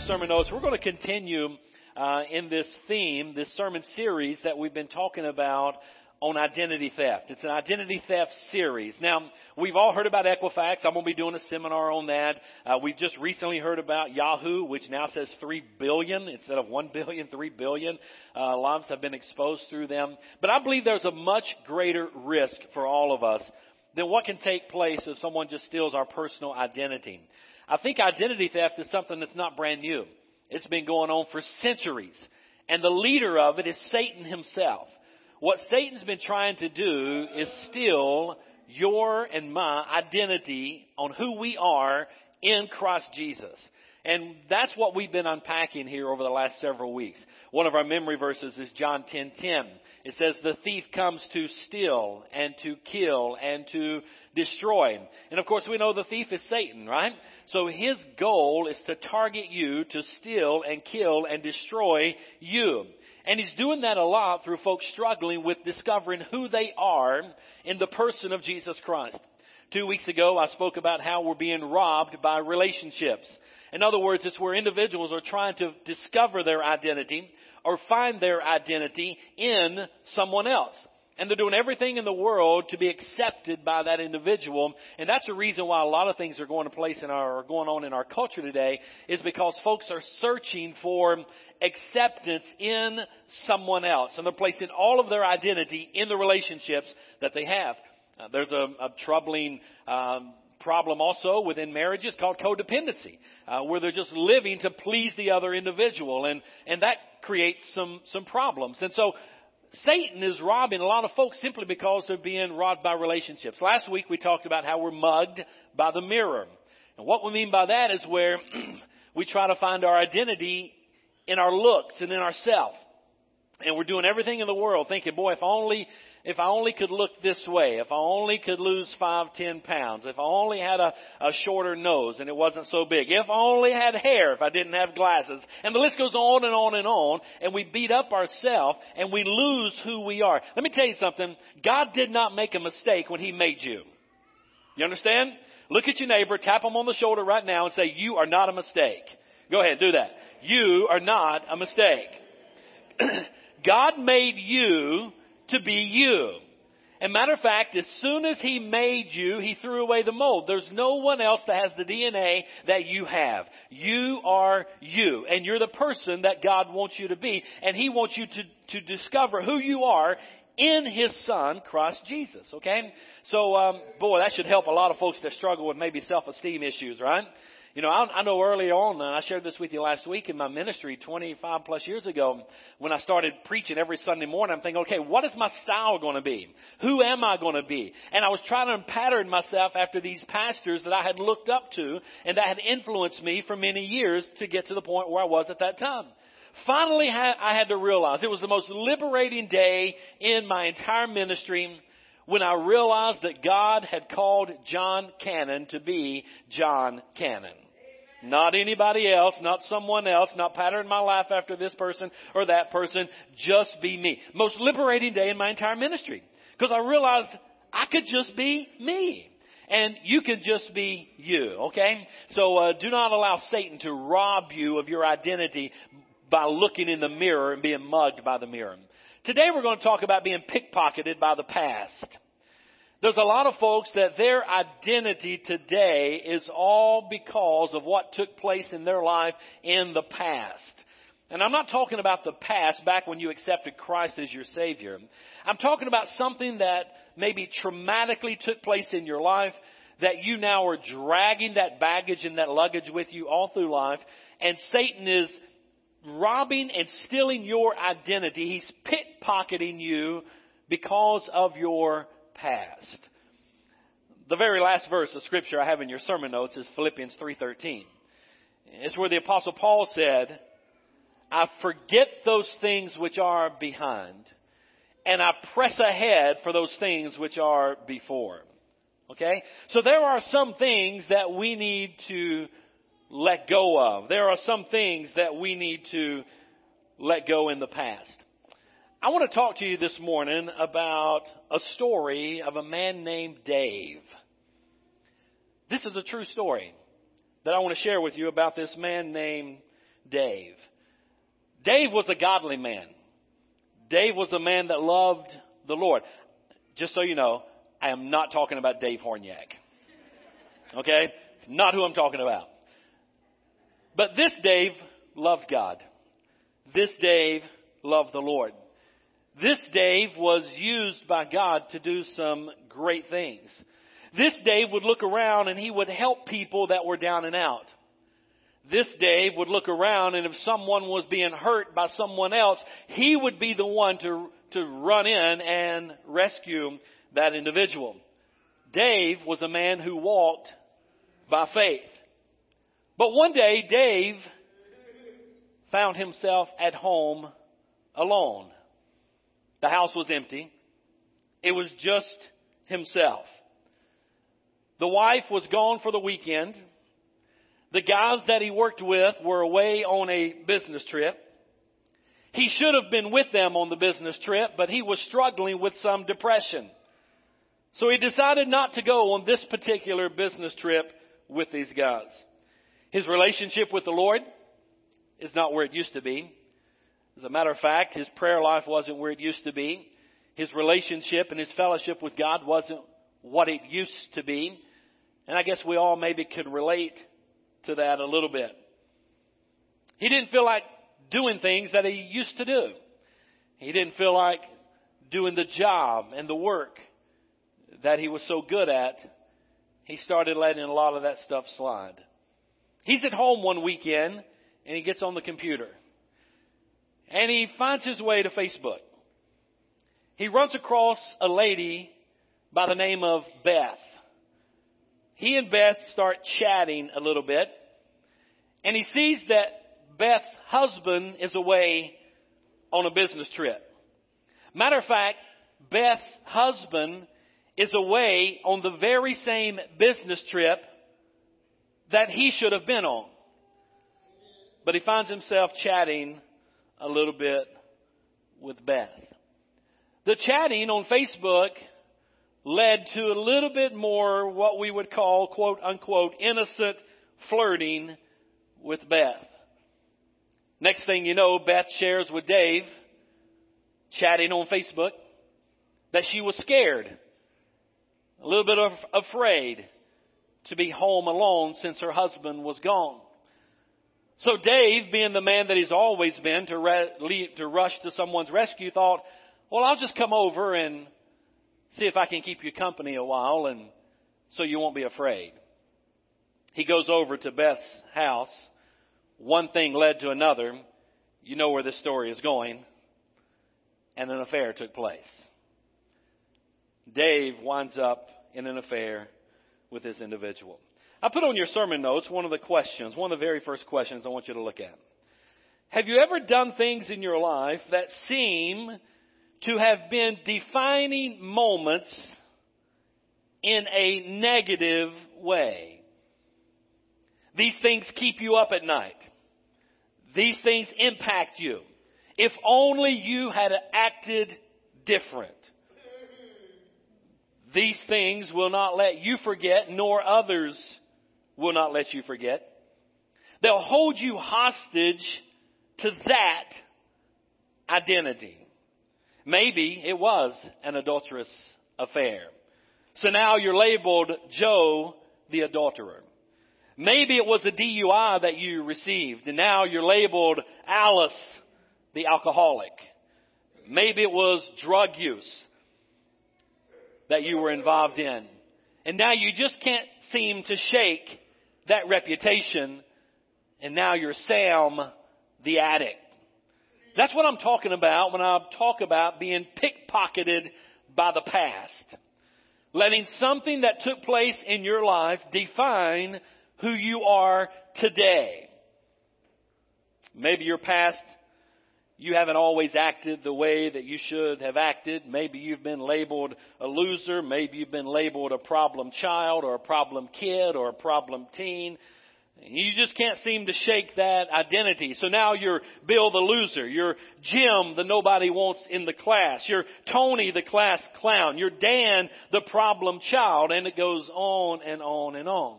Your sermon notes. We're going to continue uh, in this theme, this sermon series that we've been talking about on identity theft. It's an identity theft series. Now, we've all heard about Equifax. I'm going to be doing a seminar on that. Uh, we've just recently heard about Yahoo, which now says 3 billion instead of 1 billion, 3 billion uh, lives have been exposed through them. But I believe there's a much greater risk for all of us than what can take place if someone just steals our personal identity. I think identity theft is something that's not brand new. It's been going on for centuries. And the leader of it is Satan himself. What Satan's been trying to do is steal your and my identity on who we are in Christ Jesus. And that's what we've been unpacking here over the last several weeks. One of our memory verses is John 10:10. It says the thief comes to steal and to kill and to destroy. And of course we know the thief is Satan, right? So his goal is to target you, to steal and kill and destroy you. And he's doing that a lot through folks struggling with discovering who they are in the person of Jesus Christ. Two weeks ago, I spoke about how we're being robbed by relationships. In other words, it's where individuals are trying to discover their identity or find their identity in someone else. And they're doing everything in the world to be accepted by that individual. And that's the reason why a lot of things are going to place in our, going on in our culture today is because folks are searching for acceptance in someone else. And they're placing all of their identity in the relationships that they have. Uh, there's a, a troubling um, problem also within marriages called codependency, uh, where they're just living to please the other individual, and and that creates some some problems. And so. Satan is robbing a lot of folks simply because they're being robbed by relationships. Last week we talked about how we're mugged by the mirror. And what we mean by that is where we try to find our identity in our looks and in ourself. And we're doing everything in the world thinking, boy, if only if I only could look this way, if I only could lose five, ten pounds, if I only had a, a shorter nose and it wasn't so big, if I only had hair, if I didn't have glasses, and the list goes on and on and on, and we beat up ourselves and we lose who we are. Let me tell you something. God did not make a mistake when He made you. You understand? Look at your neighbor, tap him on the shoulder right now and say, you are not a mistake. Go ahead, do that. You are not a mistake. God made you to be you. And matter of fact, as soon as He made you, He threw away the mold. There's no one else that has the DNA that you have. You are you. And you're the person that God wants you to be. And He wants you to, to discover who you are in His Son, Christ Jesus. Okay? So, um, boy, that should help a lot of folks that struggle with maybe self-esteem issues, right? You know, I, I know early on, I shared this with you last week in my ministry 25 plus years ago, when I started preaching every Sunday morning, I'm thinking, okay, what is my style going to be? Who am I going to be? And I was trying to pattern myself after these pastors that I had looked up to and that had influenced me for many years to get to the point where I was at that time. Finally, I had to realize it was the most liberating day in my entire ministry when I realized that God had called Jon Cannon to be Jon Cannon. Not anybody else, not someone else, not pattern my life after this person or that person, just be me. Most liberating day in my entire ministry. Because I realized I could just be me. And you can just be you, okay? So uh, do not allow Satan to rob you of your identity by looking in the mirror and being mugged by the mirror. Today we're going to talk about being pickpocketed by the past. There's a lot of folks that their identity today is all because of what took place in their life in the past. And I'm not talking about the past back when you accepted Christ as your Savior. I'm talking about something that maybe traumatically took place in your life that you now are dragging that baggage and that luggage with you all through life. And Satan is robbing and stealing your identity. He's pickpocketing you because of your past. The very last verse of scripture I have in your sermon notes is Philippians 3:13. It's where the apostle Paul said, I forget those things which are behind and I press ahead for those things which are before. Okay? So there are some things that we need to let go of. There are some things that we need to let go in the past. I want to talk to you this morning about a story of a man named Dave. This is a true story that I want to share with you about this man named Dave. Dave was a godly man. Dave was a man that loved the Lord. Just so you know, I am not talking about Dave Horniak. Okay? Not who I'm talking about. But this Dave loved God. This Dave loved the Lord. This Dave was used by God to do some great things. This Dave would look around and he would help people that were down and out. This Dave would look around and if someone was being hurt by someone else, he would be the one to, to run in and rescue that individual. Dave was a man who walked by faith. But one day, Dave found himself at home alone. The house was empty. It was just himself. The wife was gone for the weekend. The guys that he worked with were away on a business trip. He should have been with them on the business trip, but he was struggling with some depression. So he decided not to go on this particular business trip with these guys. His relationship with the Lord is not where it used to be. As a matter of fact, his prayer life wasn't where it used to be. His relationship and his fellowship with God wasn't what it used to be. And I guess we all maybe could relate to that a little bit. He didn't feel like doing things that he used to do. He didn't feel like doing the job and the work that he was so good at. He started letting a lot of that stuff slide. He's at home one weekend and he gets on the computer and he finds his way to Facebook. He runs across a lady by the name of Beth he and Beth start chatting a little bit, and he sees that Beth's husband is away on a business trip. Matter of fact, Beth's husband is away on the very same business trip that he should have been on. But he finds himself chatting a little bit with Beth. The chatting on Facebook led to a little bit more what we would call quote unquote innocent flirting with Beth. Next thing you know, Beth shares with Dave, chatting on Facebook, that she was scared, a little bit of, afraid to be home alone since her husband was gone. So Dave, being the man that he's always been to, re- to rush to someone's rescue, thought, well, I'll just come over and See if I can keep you company a while and so you won't be afraid. He goes over to Beth's house. One thing led to another. You know where this story is going. And an affair took place. Dave winds up in an affair with this individual. I put on your sermon notes one of the questions, one of the very first questions I want you to look at. Have you ever done things in your life that seem to have been defining moments in a negative way. These things keep you up at night. These things impact you. If only you had acted different. These things will not let you forget, nor others will not let you forget. They'll hold you hostage to that identity. Maybe it was an adulterous affair. So now you're labeled Joe the adulterer. Maybe it was a DUI that you received and now you're labeled Alice the alcoholic. Maybe it was drug use that you were involved in. And now you just can't seem to shake that reputation and now you're Sam the addict. That's what I'm talking about when I talk about being pickpocketed by the past. Letting something that took place in your life define who you are today. Maybe your past, you haven't always acted the way that you should have acted. Maybe you've been labeled a loser. Maybe you've been labeled a problem child or a problem kid or a problem teen. You just can't seem to shake that identity. So now you're Bill the loser. You're Jim the nobody wants in the class. You're Tony the class clown. You're Dan the problem child. And it goes on and on and on.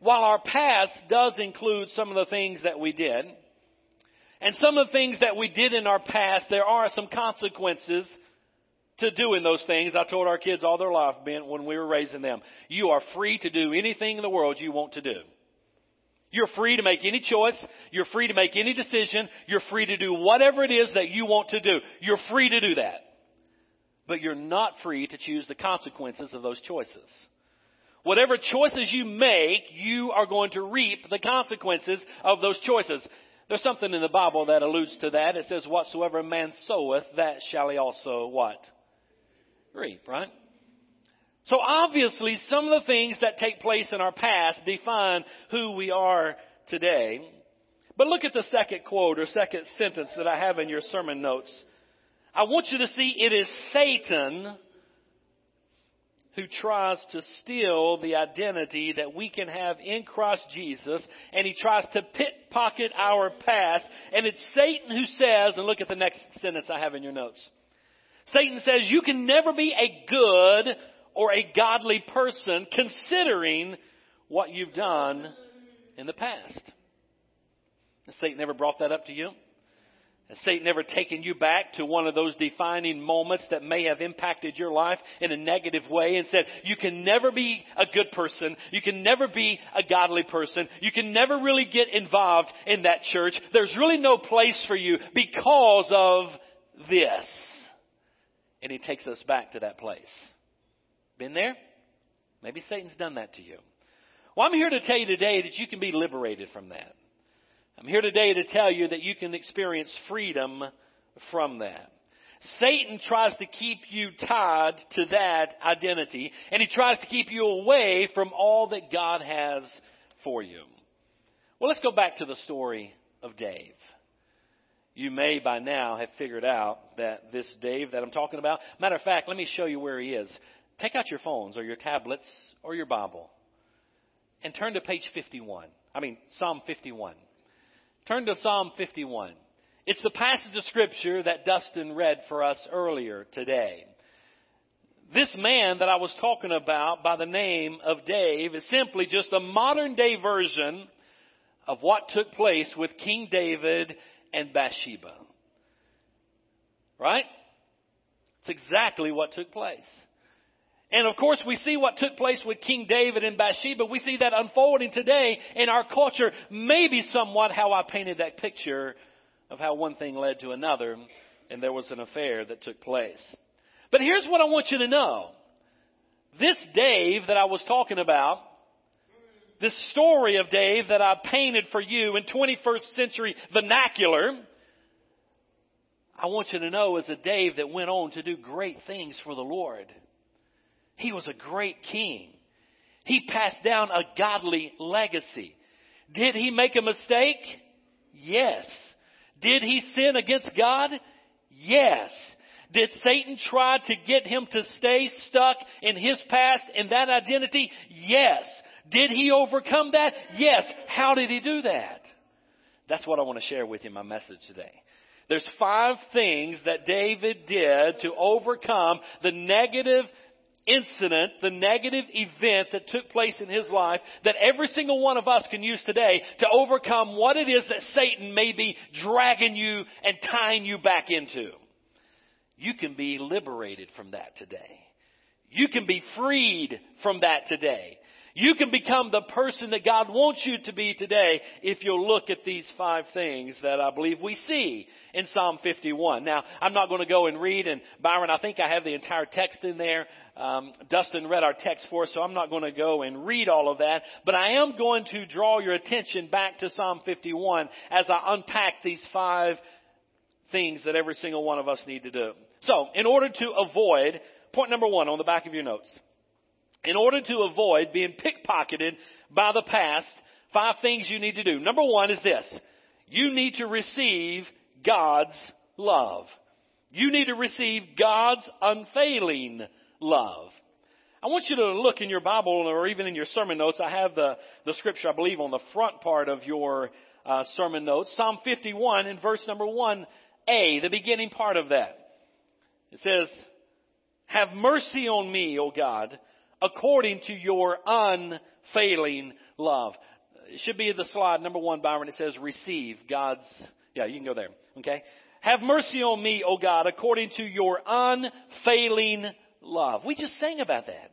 While our past does include some of the things that we did, and some of the things that we did in our past, there are some consequences to doing those things. I told our kids all their life Ben, when we were raising them, you are free to do anything in the world you want to do. You're free to make any choice. You're free to make any decision. You're free to do whatever it is that you want to do. You're free to do that. But you're not free to choose the consequences of those choices. Whatever choices you make, you are going to reap the consequences of those choices. There's something in the Bible that alludes to that. It says, whatsoever man soweth, that shall he also what? Reap, right? So obviously, some of the things that take place in our past define who we are today. But look at the second quote or second sentence that I have in your sermon notes. I want you to see it is Satan who tries to steal the identity that we can have in Christ Jesus, and he tries to pickpocket our past. And it's Satan who says, and look at the next sentence I have in your notes. Satan says, you can never be a good or a godly person considering what you've done in the past. Has Satan ever brought that up to you? Satan ever taken you back to one of those defining moments that may have impacted your life in a negative way and said, you can never be a good person. You can never be a godly person. You can never really get involved in that church. There's really no place for you because of this. And he takes us back to that place. Been there? Maybe Satan's done that to you. Well, I'm here to tell you today that you can be liberated from that. I'm here today to tell you that you can experience freedom from that. Satan tries to keep you tied to that identity, and he tries to keep you away from all that God has for you. Well, let's go back to the story of Dave. You may by now have figured out that this Dave that I'm talking about, matter of fact, let me show you where he is. Take out your phones or your tablets or your Bible and turn to page 51. I mean, Psalm 51. Turn to Psalm 51. It's the passage of scripture that Dustin read for us earlier today. This man that I was talking about by the name of Dave is simply just a modern day version of what took place with King David and Bathsheba. Right? It's exactly what took place. And of course, we see what took place with King David and Bathsheba. We see that unfolding today in our culture, maybe somewhat how I painted that picture of how one thing led to another, and there was an affair that took place. But here's what I want you to know. This Dave that I was talking about, this story of Dave that I painted for you in 21st century vernacular, I want you to know is a Dave that went on to do great things for the Lord. He was a great king. He passed down a godly legacy. Did he make a mistake? Yes. Did he sin against God? Yes. Did Satan try to get him to stay stuck in his past and that identity? Yes. Did he overcome that? Yes. How did he do that? That's what I want to share with you my message today. There's five things that David did to overcome the negative incident, the negative event that took place in his life that every single one of us can use today to overcome what it is that Satan may be dragging you and tying you back into. You can be liberated from that today. You can be freed from that today. You can become the person that God wants you to be today if you'll look at these five things that I believe we see in Psalm 51. Now, I'm not going to go and read, and Byron, I think I have the entire text in there. Um, Dustin read our text for us, so I'm not going to go and read all of that, but I am going to draw your attention back to Psalm 51 as I unpack these five things that every single one of us need to do. So, in order to avoid Point number one on the back of your notes. In order to avoid being pickpocketed by the past, five things you need to do. Number one is this. You need to receive God's love. You need to receive God's unfailing love. I want you to look in your Bible or even in your sermon notes. I have the, the scripture, I believe, on the front part of your uh, sermon notes. Psalm 51 in verse number 1a, the beginning part of that. It says, Have mercy on me, O God, according to your unfailing love. It should be the slide, number one, Byron. It says, Receive God's, yeah, you can go there. Okay? Have mercy on me, O God, according to your unfailing love. We just sang about that.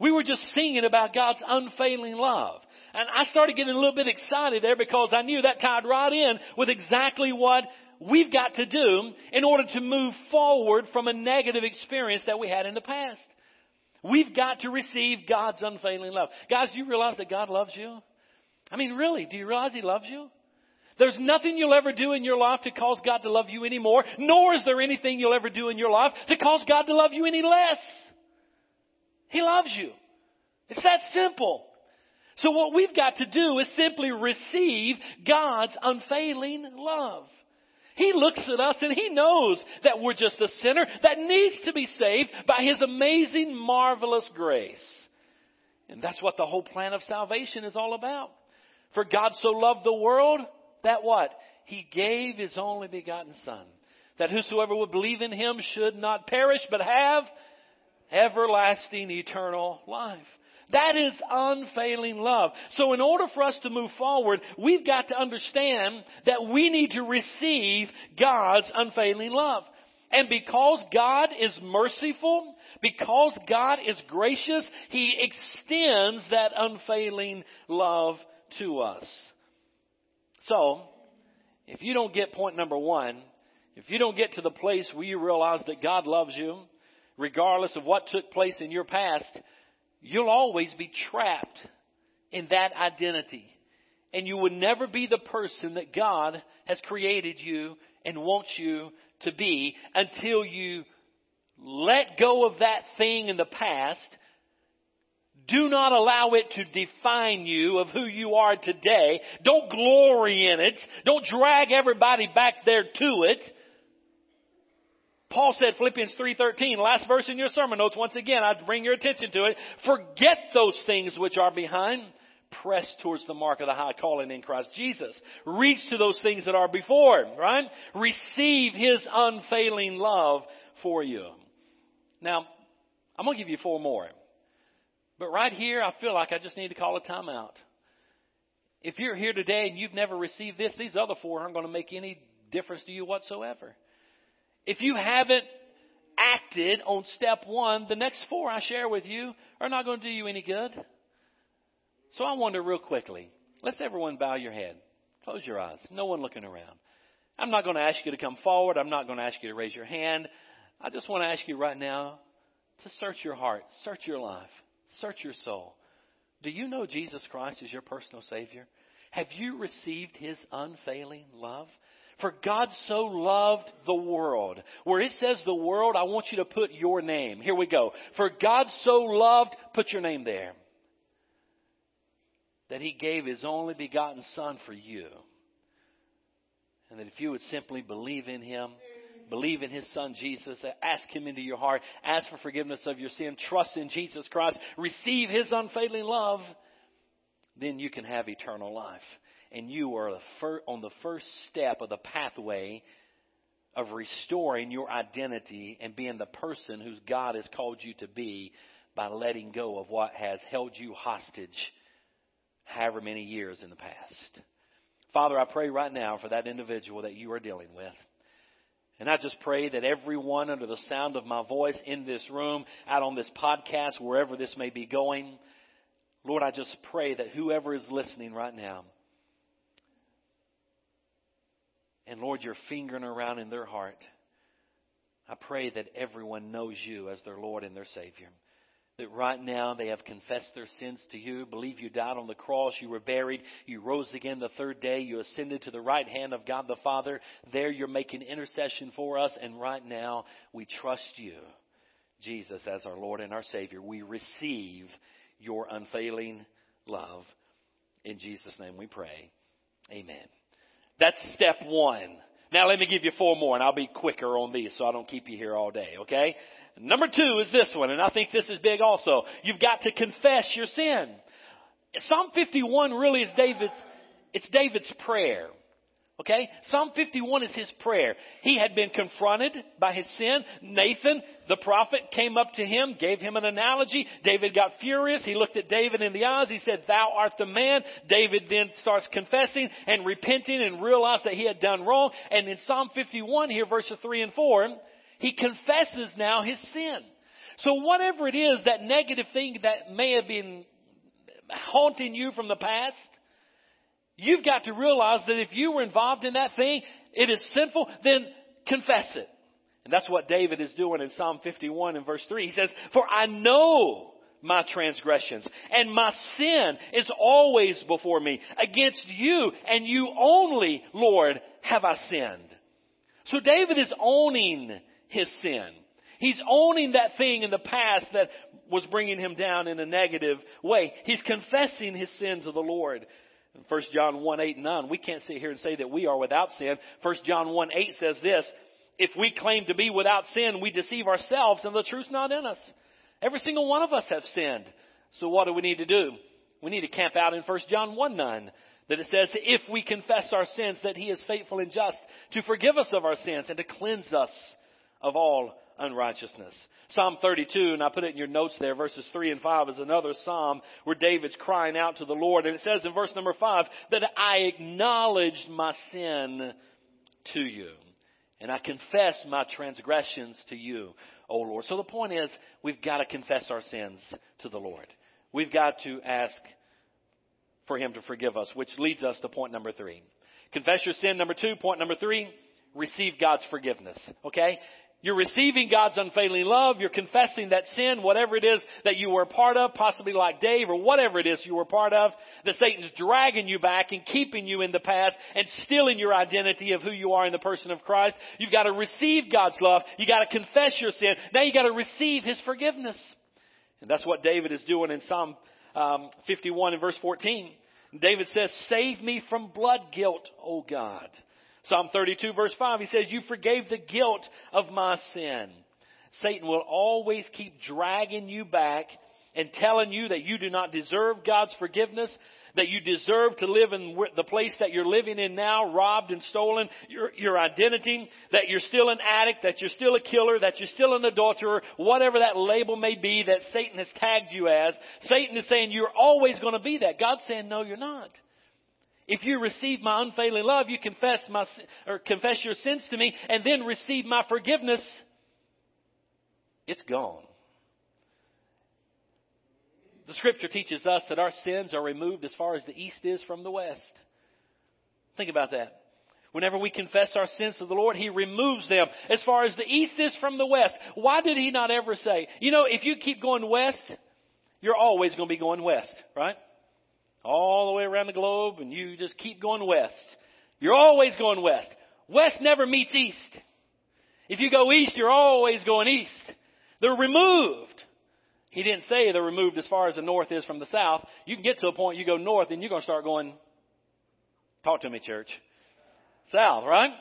We were just singing about God's unfailing love. And I started getting a little bit excited there because I knew that tied right in with exactly what we've got to do in order to move forward from a negative experience that we had in the past. We've got to receive God's unfailing love. Guys, do you realize that God loves you? I mean, really, do you realize He loves you? There's nothing you'll ever do in your life to cause God to love you anymore, nor is there anything you'll ever do in your life to cause God to love you any less. He loves you. It's that simple. So what we've got to do is simply receive God's unfailing love. He looks at us and He knows that we're just a sinner that needs to be saved by His amazing, marvelous grace. And that's what the whole plan of salvation is all about. For God so loved the world that what? He gave His only begotten Son. That whosoever would believe in Him should not perish but have everlasting eternal life. That is unfailing love. So in order for us to move forward, we've got to understand that we need to receive God's unfailing love. And because God is merciful, because God is gracious, He extends that unfailing love to us. So, if you don't get point number one, if you don't get to the place where you realize that God loves you, regardless of what took place in your past, you'll always be trapped in that identity. And you will never be the person that God has created you and wants you to be until you let go of that thing in the past. Do not allow it to define you of who you are today. Don't glory in it. Don't drag everybody back there to it. Paul said Philippians 3:13, last verse in your sermon notes once again, I'd bring your attention to it. Forget those things which are behind, press towards the mark of the high calling in Christ Jesus. Reach to those things that are before, right? Receive his unfailing love for you. Now, I'm going to give you four more. But right here, I feel like I just need to call a timeout. If you're here today and you've never received this, these other four aren't going to make any difference to you whatsoever. If you haven't acted on step one, the next four I share with you are not going to do you any good. So I wonder real quickly. Let's everyone bow your head. Close your eyes. No one looking around. I'm not going to ask you to come forward. I'm not going to ask you to raise your hand. I just want to ask you right now to search your heart, search your life, search your soul. Do you know Jesus Christ is your personal Savior? Have you received His unfailing love? For God so loved the world. Where it says the world, I want you to put your name. Here we go. For God so loved, put your name there. That He gave His only begotten Son for you. And that if you would simply believe in Him, believe in His Son Jesus, ask Him into your heart, ask for forgiveness of your sin, trust in Jesus Christ, receive His unfailing love, then you can have eternal life and you are on the first step of the pathway of restoring your identity and being the person whose God has called you to be by letting go of what has held you hostage however many years in the past. Father, I pray right now for that individual that you are dealing with. And I just pray that everyone under the sound of my voice in this room, out on this podcast, wherever this may be going, Lord, I just pray that whoever is listening right now, And Lord, you're fingering around in their heart. I pray that everyone knows you as their Lord and their Savior. That right now they have confessed their sins to you, believe you died on the cross, you were buried, you rose again the third day, you ascended to the right hand of God the Father. There you're making intercession for us, and right now we trust you Jesus as our Lord and our Savior, we receive your unfailing love. In Jesus' name we pray. Amen. That's step one. Now let me give you four more and I'll be quicker on these so I don't keep you here all day, okay? Number two is this one and I think this is big also. You've got to confess your sin. Psalm 51 really is David's, it's David's prayer. Okay? Psalm 51 is his prayer. He had been confronted by his sin. Nathan, the prophet, came up to him, gave him an analogy. David got furious. He looked at David in the eyes. He said, Thou art the man. David then starts confessing and repenting and realized that he had done wrong. And in Psalm 51 here, verses 3 and 4, he confesses now his sin. So whatever it is, that negative thing that may have been haunting you from the past, You've got to realize that if you were involved in that thing, it is sinful, then confess it. And that's what David is doing in Psalm 51 and verse 3. He says, For I know my transgressions, and my sin is always before me. Against you and you only, Lord, have I sinned. So David is owning his sin. He's owning that thing in the past that was bringing him down in a negative way. He's confessing his sin to the Lord. 1 John 1, 8 and 9, we can't sit here and say that we are without sin. 1 John 1, 8 says this, if we claim to be without sin, we deceive ourselves and the truth's not in us. Every single one of us have sinned. So what do we need to do? We need to camp out in 1 John 1, 9 that it says, if we confess our sins, that he is faithful and just to forgive us of our sins and to cleanse us of all unrighteousness. Psalm 32, and I put it in your notes there, verses 3 and 5 is another psalm where David's crying out to the Lord. And it says in verse number 5 that I acknowledged my sin to you. And I confess my transgressions to you, O Lord. So the point is, we've got to confess our sins to the Lord. We've got to ask for Him to forgive us, which leads us to point number three. Confess your sin. Number two. Point number three. Receive God's forgiveness. Okay? You're receiving God's unfailing love. You're confessing that sin, whatever it is that you were a part of, possibly like Dave or whatever it is you were part of, that Satan's dragging you back and keeping you in the past and stealing your identity of who you are in the person of Christ. You've got to receive God's love. You got to confess your sin. Now you got to receive His forgiveness. And that's what David is doing in Psalm um, 51 and verse 14. David says, save me from blood guilt, O God. Psalm 32 verse 5, he says, you forgave the guilt of my sin. Satan will always keep dragging you back and telling you that you do not deserve God's forgiveness, that you deserve to live in the place that you're living in now, robbed and stolen, your, your identity, that you're still an addict, that you're still a killer, that you're still an adulterer, whatever that label may be that Satan has tagged you as. Satan is saying you're always going to be that. God's saying no, you're not. If you receive my unfailing love, you confess my, or confess your sins to me and then receive my forgiveness, it's gone. The scripture teaches us that our sins are removed as far as the east is from the west. Think about that. Whenever we confess our sins to the Lord, He removes them as far as the east is from the west. Why did He not ever say, you know, if you keep going west, you're always going to be going west, right? All the way around the globe and you just keep going west. You're always going west. West never meets east. If you go east, you're always going east. They're removed. He didn't say they're removed as far as the north is from the south. You can get to a point you go north and you're going to start going, talk to me church, south, right?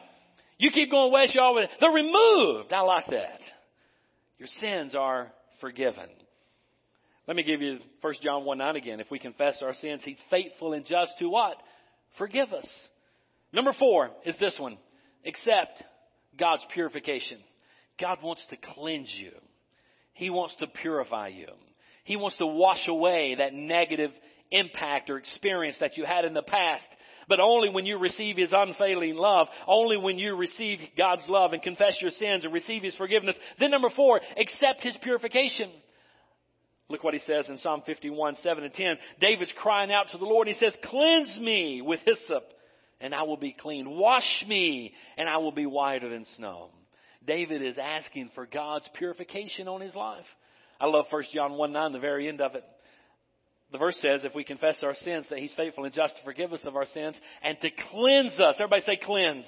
You keep going west, you always, they're removed. I like that. Your sins are forgiven. Let me give you 1 John 1 9 again. If we confess our sins, He's faithful and just to what? Forgive us. Number four is this one. Accept God's purification. God wants to cleanse you. He wants to purify you. He wants to wash away that negative impact or experience that you had in the past. But only when you receive His unfailing love, only when you receive God's love and confess your sins and receive His forgiveness. Then number four, accept His purification. Look what he says in Psalm 51, 7 and 10. David's crying out to the Lord. He says, cleanse me with hyssop and I will be clean. Wash me and I will be whiter than snow. David is asking for God's purification on his life. I love 1 John 1, 9, the very end of it. The verse says, if we confess our sins, that he's faithful and just to forgive us of our sins and to cleanse us. Everybody say cleanse.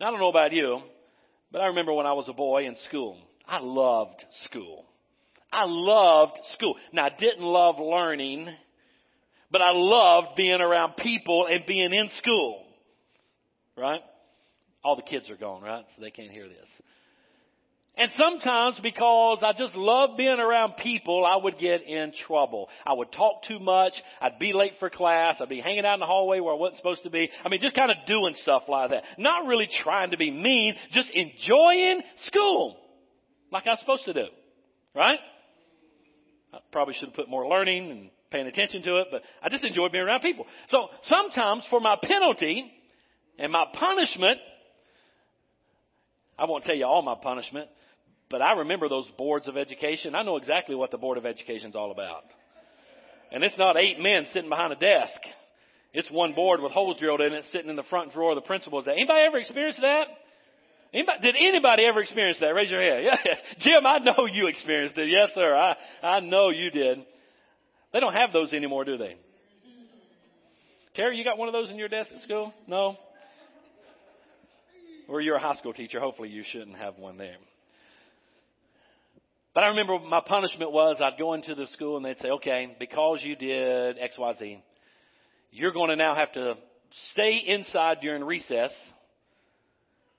Now I don't know about you, but I remember when I was a boy in school. I loved school. I loved school. Now, I didn't love learning, but I loved being around people and being in school. Right? All the kids are gone, right? So they can't hear this. And sometimes because I just love being around people, I would get in trouble. I would talk too much. I'd be late for class. I'd be hanging out in the hallway where I wasn't supposed to be. I mean, just kind of doing stuff like that. Not really trying to be mean, just enjoying school. Like I was supposed to do. Right? Probably should have put more learning and paying attention to it, but I just enjoy being around people. So sometimes for my penalty and my punishment, I won't tell you all my punishment, but I remember those boards of education. I know exactly what the board of education is all about. And it's not eight men sitting behind a desk. It's one board with holes drilled in it sitting in the front drawer of the principal's desk. Anybody ever experienced that? Anybody, did anybody ever experience that? Raise your hand. Yeah. Jim, I know you experienced it. Yes, sir. I, I know you did. They don't have those anymore, do they? Terry, you got one of those in your desk at school? No? Or you're a high school teacher. Hopefully you shouldn't have one there. But I remember my punishment was I'd go into the school and they'd say, okay, because you did X, Y, Z, you're going to now have to stay inside during recess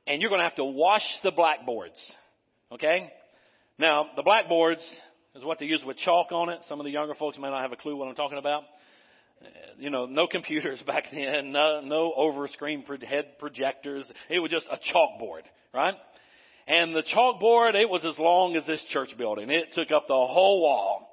and you're going to have to wash the blackboards. Okay? Now, the blackboards is what they use with chalk on it. Some of the younger folks may not have a clue what I'm talking about. Uh, you know, no computers back then, no, no over screen head projectors. It was just a chalkboard, right? And the chalkboard, it was as long as this church building. It took up the whole wall.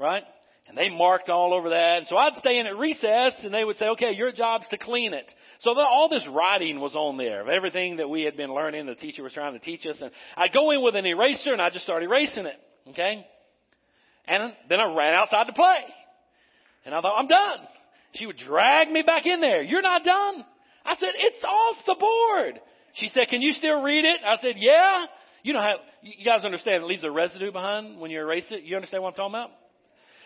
Right? And they marked all over that. And so I'd stay in at recess and they would say, okay, your job's to clean it. So the, all this writing was on there of everything that we had been learning. The teacher was trying to teach us. And I'd go in with an eraser and I'd just start erasing it. Okay? And then I ran outside to play. And I thought, I'm done. She would drag me back in there. You're not done. I said, it's off the board. She said, can you still read it? I said, yeah. You know how, you guys understand it leaves a residue behind when you erase it? You understand what I'm talking about?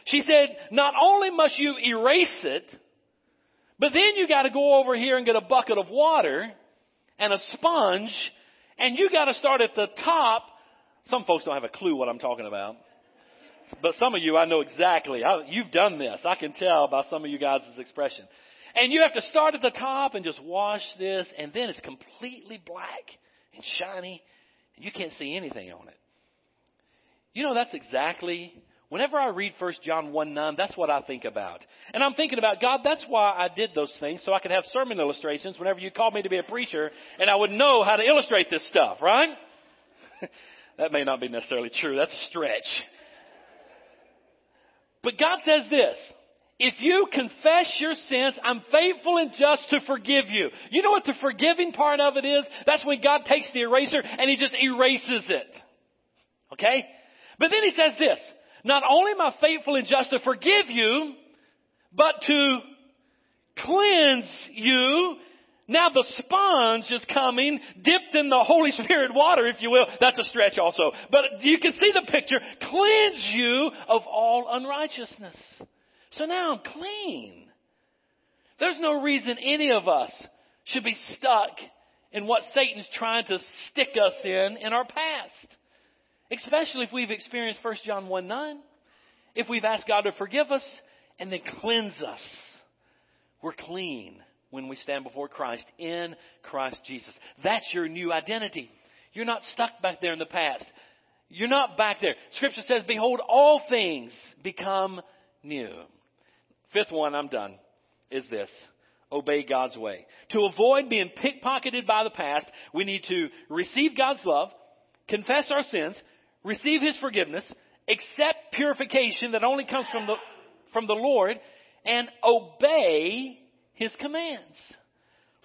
She said, not only must you erase it, but then you gotta go over here and get a bucket of water and a sponge and you gotta start at the top. Some folks don't have a clue what I'm talking about. But some of you, I know exactly. I, you've done this. I can tell by some of you guys' expression. And you have to start at the top and just wash this, and then it's completely black and shiny, and you can't see anything on it. You know, that's exactly, whenever I read 1 John 1 9, that's what I think about. And I'm thinking about, God, that's why I did those things, so I could have sermon illustrations whenever you called me to be a preacher, and I would know how to illustrate this stuff, right? that may not be necessarily true. That's a stretch. But God says this, if you confess your sins, I'm faithful and just to forgive you. You know what the forgiving part of it is? That's when God takes the eraser and He just erases it. Okay? But then He says this, not only am I faithful and just to forgive you, but to cleanse you. Now the sponge is coming, dipped in the Holy Spirit water, if you will. That's a stretch also. But you can see the picture. Cleanse you of all unrighteousness. So now I'm clean. There's no reason any of us should be stuck in what Satan's trying to stick us in in our past. Especially if we've experienced 1 John 1 9. If we've asked God to forgive us and then cleanse us. We're clean when we stand before Christ in Christ Jesus. That's your new identity. You're not stuck back there in the past. You're not back there. Scripture says, behold, all things become new. Fifth one, I'm done, is this. Obey God's way. To avoid being pickpocketed by the past, we need to receive God's love, confess our sins, receive His forgiveness, accept purification that only comes from the, from the Lord, and obey His commands.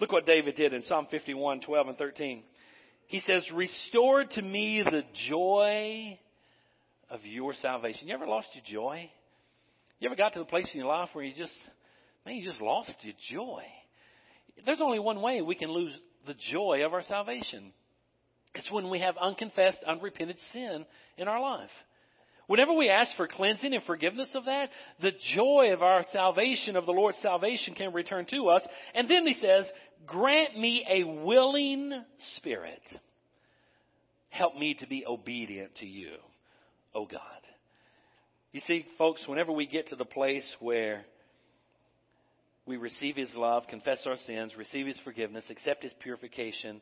Look what David did in Psalm 51, 12 and 13. He says, restore to me the joy of your salvation. You ever lost your joy? You ever got to the place in your life where you just, man, you just lost your joy? There's only one way we can lose the joy of our salvation. It's when we have unconfessed, unrepented sin in our life. Whenever we ask for cleansing and forgiveness of that, the joy of our salvation, of the Lord's salvation, can return to us. And then he says, grant me a willing spirit. Help me to be obedient to you, O God. You see, folks, whenever we get to the place where we receive His love, confess our sins, receive His forgiveness, accept His purification,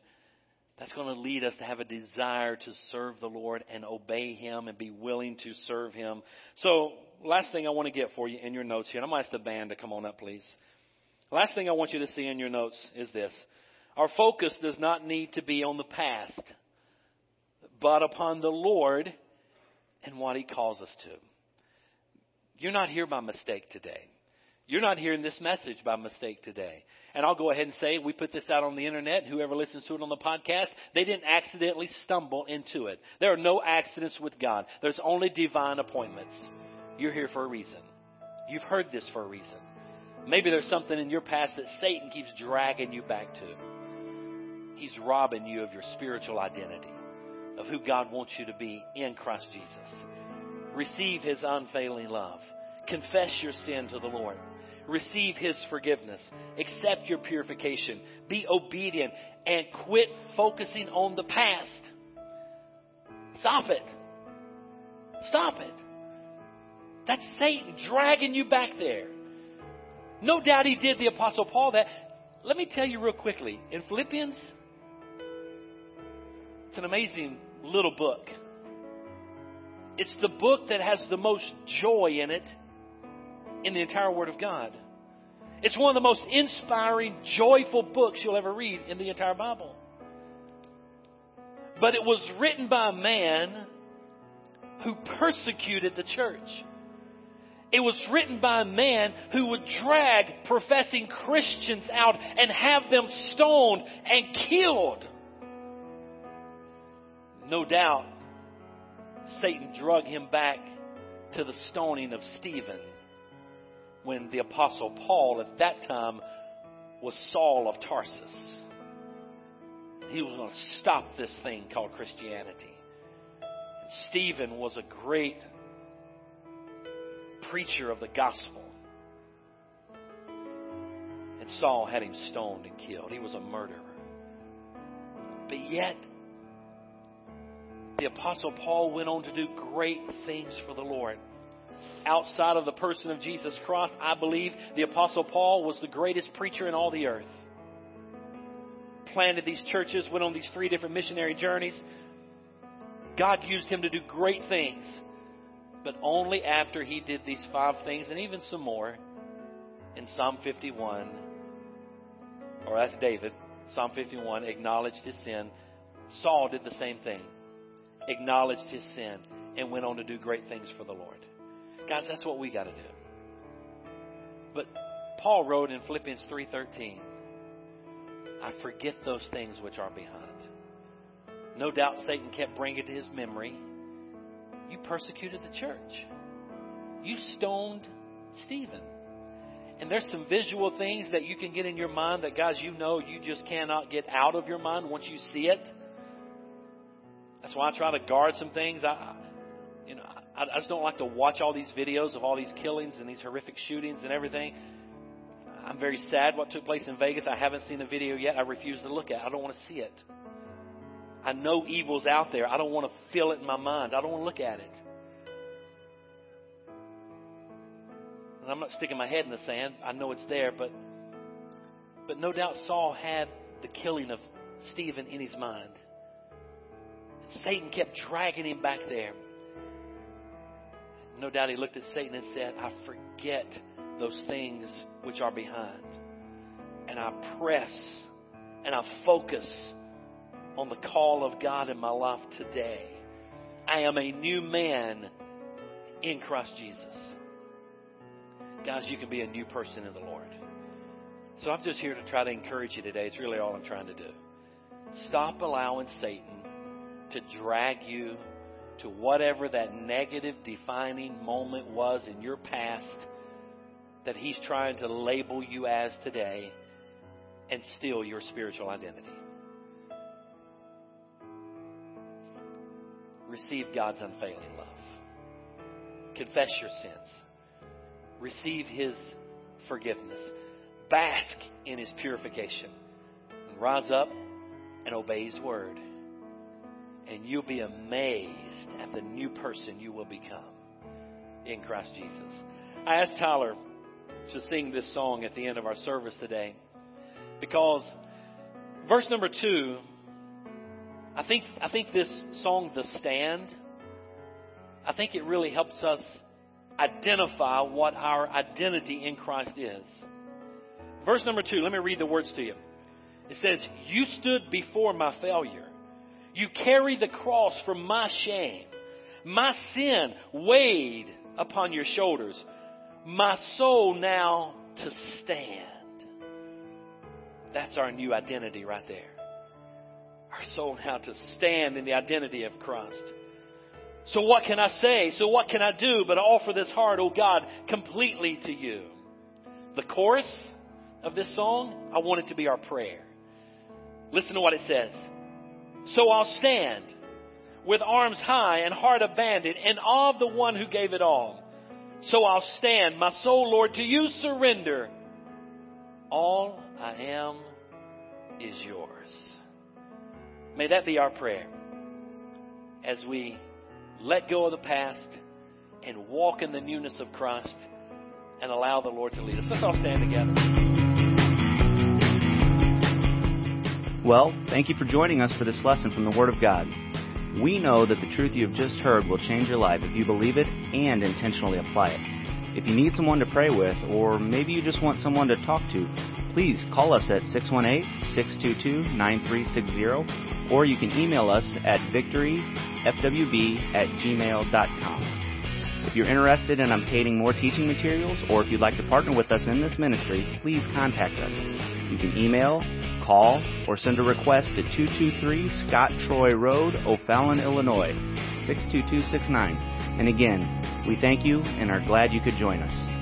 that's going to lead us to have a desire to serve the Lord and obey Him and be willing to serve Him. So, last thing I want to get for you in your notes here, and I'm going to ask the band to come on up, please. Last thing I want you to see in your notes is this. Our focus does not need to be on the past, but upon the Lord and what He calls us to. You're not here by mistake today. You're not hearing this message by mistake today. And I'll go ahead and say, we put this out on the internet. Whoever listens to it on the podcast, they didn't accidentally stumble into it. There are no accidents with God. There's only divine appointments. You're here for a reason. You've heard this for a reason. Maybe there's something in your past that Satan keeps dragging you back to. He's robbing you of your spiritual identity, of who God wants you to be in Christ Jesus. Receive His unfailing love. Confess your sin to the Lord receive His forgiveness, accept your purification, be obedient, and quit focusing on the past. Stop it. Stop it. That's Satan dragging you back there. No doubt he did the Apostle Paul that. Let me tell you real quickly. In Philippians, it's an amazing little book. It's the book that has the most joy in it in the entire Word of God. It's one of the most inspiring, joyful books you'll ever read in the entire Bible. But it was written by a man who persecuted the church. It was written by a man who would drag professing Christians out and have them stoned and killed. No doubt, Satan drug him back to the stoning of Stephen when the Apostle Paul at that time was Saul of Tarsus. He was going to stop this thing called Christianity. And Stephen was a great preacher of the gospel. And Saul had him stoned and killed. He was a murderer. But yet, the Apostle Paul went on to do great things for the Lord outside of the person of Jesus Christ, I believe the Apostle Paul was the greatest preacher in all the earth. Planted these churches, went on these three different missionary journeys. God used him to do great things, but only after he did these five things and even some more in Psalm 51, or that's David, Psalm 51, acknowledged his sin. Saul did the same thing, acknowledged his sin, and went on to do great things for the Lord. Guys, that's what we got to do. But Paul wrote in Philippians 3:13, I forget those things which are behind. No doubt Satan kept bringing to his memory, you persecuted the church. You stoned Stephen. And there's some visual things that you can get in your mind that, guys, you know you just cannot get out of your mind once you see it. That's why I try to guard some things. I, I, I just don't like to watch all these videos of all these killings and these horrific shootings and everything. I'm very sad what took place in Vegas. I haven't seen the video yet. I refuse to look at it. I don't want to see it. I know evil's out there. I don't want to feel it in my mind. I don't want to look at it. And I'm not sticking my head in the sand. I know it's there, but but no doubt Saul had the killing of Stephen in his mind. Satan kept dragging him back there. No doubt he looked at Satan and said, I forget those things which are behind. And I press and I focus on the call of God in my life today. I am a new man in Christ Jesus. Guys, you can be a new person in the Lord. So I'm just here to try to encourage you today. It's really all I'm trying to do. Stop allowing Satan to drag you to whatever that negative defining moment was in your past that He's trying to label you as today and steal your spiritual identity. Receive God's unfailing love. Confess your sins. Receive His forgiveness. Bask in His purification. And rise up and obey His word and you'll be amazed at the new person you will become in Christ Jesus. I asked Tyler to sing this song at the end of our service today because verse number two, I think, I think this song, The Stand, I think it really helps us identify what our identity in Christ is. Verse number two, let me read the words to you. It says, You stood before my failure. You carried the cross for my shame. My sin weighed upon your shoulders. My soul now to stand. That's our new identity right there. Our soul now to stand in the identity of Christ. So what can I say? So what can I do but offer this heart, oh God, completely to you? The chorus of this song, I want it to be our prayer. Listen to what it says. So I'll stand with arms high and heart abandoned in awe of the one who gave it all. So I'll stand, my soul, Lord, to you surrender. All I am is yours. May that be our prayer as we let go of the past and walk in the newness of Christ and allow the Lord to lead us. Let's all stand together. Well, thank you for joining us for this lesson from the Word of God. We know that the truth you have just heard will change your life if you believe it and intentionally apply it. If you need someone to pray with, or maybe you just want someone to talk to, please call us at 618 622 9360, or you can email us at victoryfwb at gmail.com. If you're interested in obtaining more teaching materials, or if you'd like to partner with us in this ministry, please contact us. You can email call or send a request to 223 Scott Troy Road, O'Fallon, Illinois, 62269. And again, we thank you and are glad you could join us.